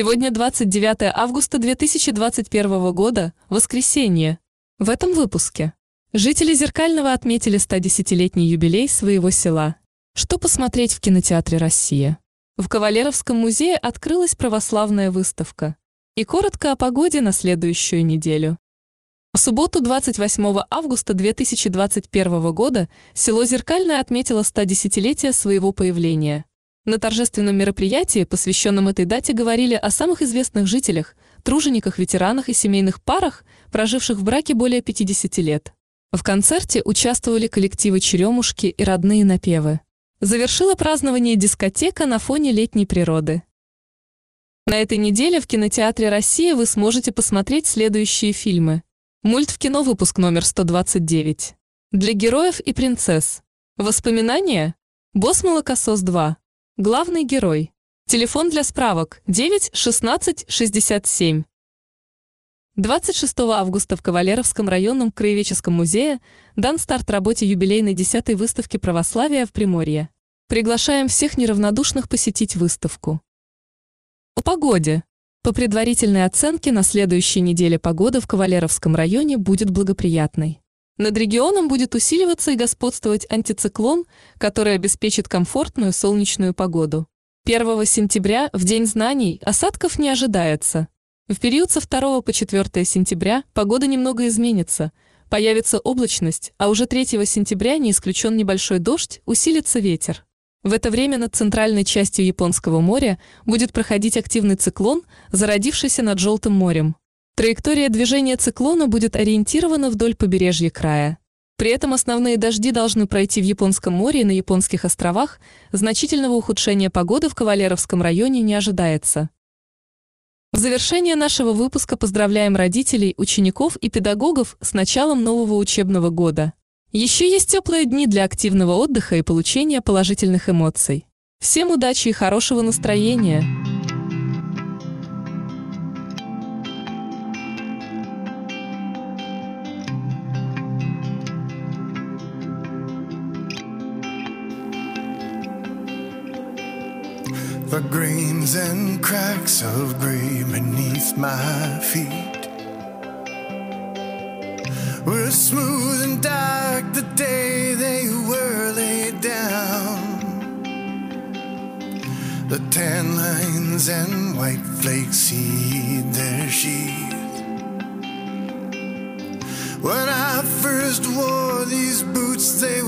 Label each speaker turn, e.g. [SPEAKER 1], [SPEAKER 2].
[SPEAKER 1] Сегодня 29 августа 2021 года, воскресенье. В этом выпуске. Жители Зеркального отметили 110-летний юбилей своего села. Что посмотреть в кинотеатре «Россия»? В Кавалеровском музее открылась православная выставка. И коротко о погоде на следующую неделю. В субботу 28 августа 2021 года село Зеркальное отметило 110-летие своего появления – на торжественном мероприятии, посвященном этой дате, говорили о самых известных жителях, тружениках, ветеранах и семейных парах, проживших в браке более 50 лет. В концерте участвовали коллективы «Черемушки» и родные напевы. Завершила празднование дискотека на фоне летней природы. На этой неделе в кинотеатре «Россия» вы сможете посмотреть следующие фильмы. Мульт в кино выпуск номер 129. Для героев и принцесс. Воспоминания. Босс Молокосос 2. Главный герой. Телефон для справок 9 16 67. 26 августа в Кавалеровском районном краеведческом музее дан старт работе юбилейной 10-й выставки православия в Приморье. Приглашаем всех неравнодушных посетить выставку. О погоде. По предварительной оценке, на следующей неделе погода в Кавалеровском районе будет благоприятной. Над регионом будет усиливаться и господствовать антициклон, который обеспечит комфортную солнечную погоду. 1 сентября, в День знаний, осадков не ожидается. В период со 2 по 4 сентября погода немного изменится. Появится облачность, а уже 3 сентября не исключен небольшой дождь, усилится ветер. В это время над центральной частью Японского моря будет проходить активный циклон, зародившийся над Желтым морем. Траектория движения циклона будет ориентирована вдоль побережья края. При этом основные дожди должны пройти в Японском море и на японских островах, значительного ухудшения погоды в Кавалеровском районе не ожидается. В завершение нашего выпуска поздравляем родителей, учеников и педагогов с началом нового учебного года. Еще есть теплые дни для активного отдыха и получения положительных эмоций. Всем удачи и хорошего настроения!
[SPEAKER 2] The grains and cracks of gray beneath my feet were smooth and dark the day they were laid down. The tan lines and white flakes heed their sheath. When I first wore these boots, they.